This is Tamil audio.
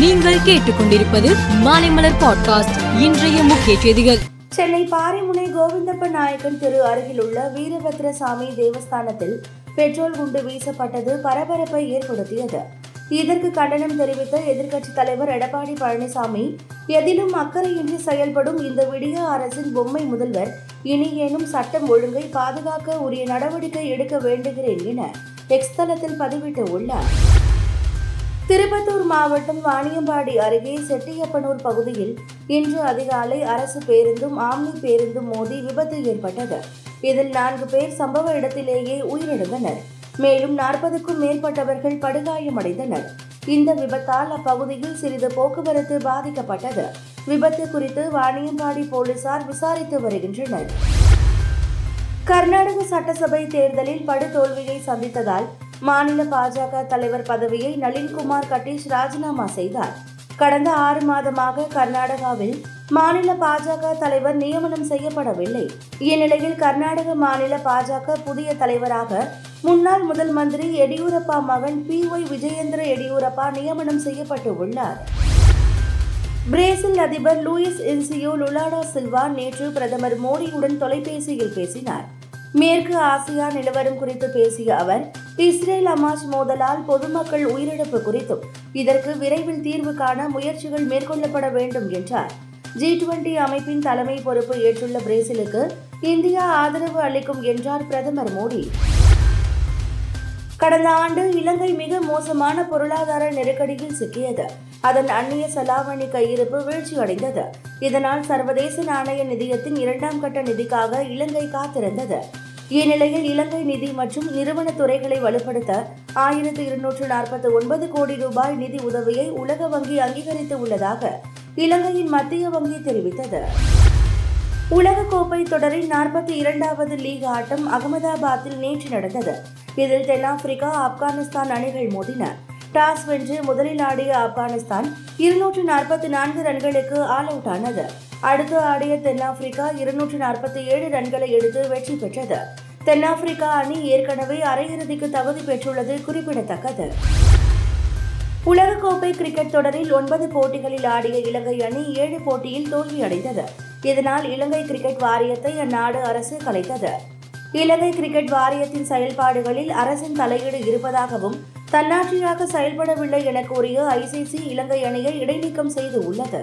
நீங்கள் கேட்டுக்கொண்டிருப்பது மாலைமலர் பாட்காஸ்ட். இன்றைய முக்கிய செய்திகள். சென்னை பாரிமுனை கோவிந்தப்ப நாயக்கன் தெரு அருகிலுள்ள வீரபத்ரசாமி தேவஸ்தானத்தில் பெட்ரோல் குண்டு வீசப்பட்டது பரபரப்பை ஏற்படுத்தியது. இதற்கு கண்டனம் தெரிவித்த எதிர்க்கட்சித் தலைவர் எடப்பாடி பழனிசாமி எதிலும் அக்கறையின்றி செயல்படும் இந்த விடிய அரசின் பொம்மை முதல்வர் இனி ஏனும் சட்டம் ஒழுங்கை பாதுகாக்க உரிய நடவடிக்கை எடுக்க வேண்டுகிறேன் என எக்ஸ் தளத்தில் பதிவிட்டு உள்ளார். திருப்பத்தூர் மாவட்டம் வாணியம்பாடி அருகே செட்டியப்பனூர் பகுதியில் இன்று அதிகாலை அரசு பேருந்தும் ஆம்னி பேருந்தும் மோதி விபத்து ஏற்பட்டது. இதில் நான்கு பேர் சம்பவ இடத்திலேயே உயிரிழந்தனர். மேலும் நாற்பதுக்கும் மேற்பட்டவர்கள் படுகாயமடைந்தனர். இந்த விபத்தால் அப்பகுதியில் சிறிது போக்குவரத்து பாதிக்கப்பட்டது. விபத்து குறித்து வாணியம்பாடி போலீசார் விசாரித்து வருகின்றனர். கர்நாடக சட்டசபை தேர்தலில் படுதோல்வியை சந்தித்ததால் மாநில பாஜக தலைவர் பதவியை நளின்குமார் கட்டீஷ் ராஜினாமா செய்தார். கடந்த ஆறு மாதமாக கர்நாடகாவில் மாநில பாஜக தலைவர் நியமனம் செய்யப்படவில்லை. இந்நிலையில் கர்நாடக மாநில பாஜக புதிய தலைவராக முன்னாள் முதல் மந்திரி எடியூரப்பா மகன் பி ஒய் விஜயேந்திர எடியூரப்பா நியமனம் செய்யப்பட்டு உள்ளார். பிரேசில் அதிபர் லூயிஸ் இன்சியோ லுலாடா சில்வா நேற்று பிரதமர் மோடியுடன் தொலைபேசியில் பேசினார். மேற்கு ஆசியா நிலவரம் குறித்து பேசிய அவர் இஸ்ரேல் அமாஸ் மோதலால் பொதுமக்கள் உயிரிழப்பு குறித்தும் இதற்கு விரைவில் தீர்வு காண முயற்சிகள் மேற்கொள்ளப்பட வேண்டும் என்றார். ஜி டுவெண்டி அமைப்பின் தலைமை பொறுப்பு ஏற்றுள்ள பிரேசிலுக்கு இந்தியா ஆதரவு அளிக்கும் என்றார் பிரதமர் மோடி. கடந்த ஆண்டு இலங்கை மிக மோசமான பொருளாதார நெருக்கடியில் சிக்கியது. அதன் அந்நிய செலாவணி கையிருப்பு வீழ்ச்சியடைந்தது. இதனால் சர்வதேச நாணய நிதியத்தின் இரண்டாம் கட்ட நிதிக்காக இலங்கை காத்திருந்தது. இந்நிலையில் இலங்கை நிதி மற்றும் நிறுவன துறைகளை வலுப்படுத்த ஆயிரத்து இருநூற்று நாற்பத்தி ஒன்பது கோடி ரூபாய் நிதி உதவியை உலக வங்கி அங்கீகரித்து உள்ளதாக இலங்கையின் மத்திய வங்கி தெரிவித்தது. உலகக்கோப்பை தொடரின் நாற்பத்தி இரண்டாவது லீக் ஆட்டம் அகமதாபாத்தில் நேற்று நடந்தது. இதில் தென்னாப்பிரிக்கா ஆப்கானிஸ்தான் அணிகள் மோதின. டாஸ் வென்று முதலில் ஆடிய ஆப்கானிஸ்தான் இருநூற்று நாற்பத்தி நான்கு ரன்களுக்கு ஆல் அவுட் ஆனது. அடுத்து ஆடிய தென்னாப்பிரிக்கா இருநூற்றி நாற்பத்தி ஏழு ரன்களை எடுத்து வெற்றி பெற்றது. தென்னாப்பிரிக்கா அணி ஏற்கனவே அரையிறுதிக்கு தகுதி பெற்றுள்ளது குறிப்பிடத்தக்கது. உலகக்கோப்பை கிரிக்கெட் தொடரில் ஒன்பது போட்டிகளில் ஆடிய இலங்கை அணி ஏழு போட்டியில் தோல்வியடைந்தது. இதனால் இலங்கை கிரிக்கெட் வாரியத்தை அந்நாடு அரசு கலைத்தது. இலங்கை கிரிக்கெட் வாரியத்தின் செயல்பாடுகளில் அரசின் தலையீடு இருப்பதாகவும் தன்னாட்சியாக செயல்படவில்லை என கூறிய ஐசிசி இலங்கை அணியை இடைநீக்கம் செய்து உள்ளது.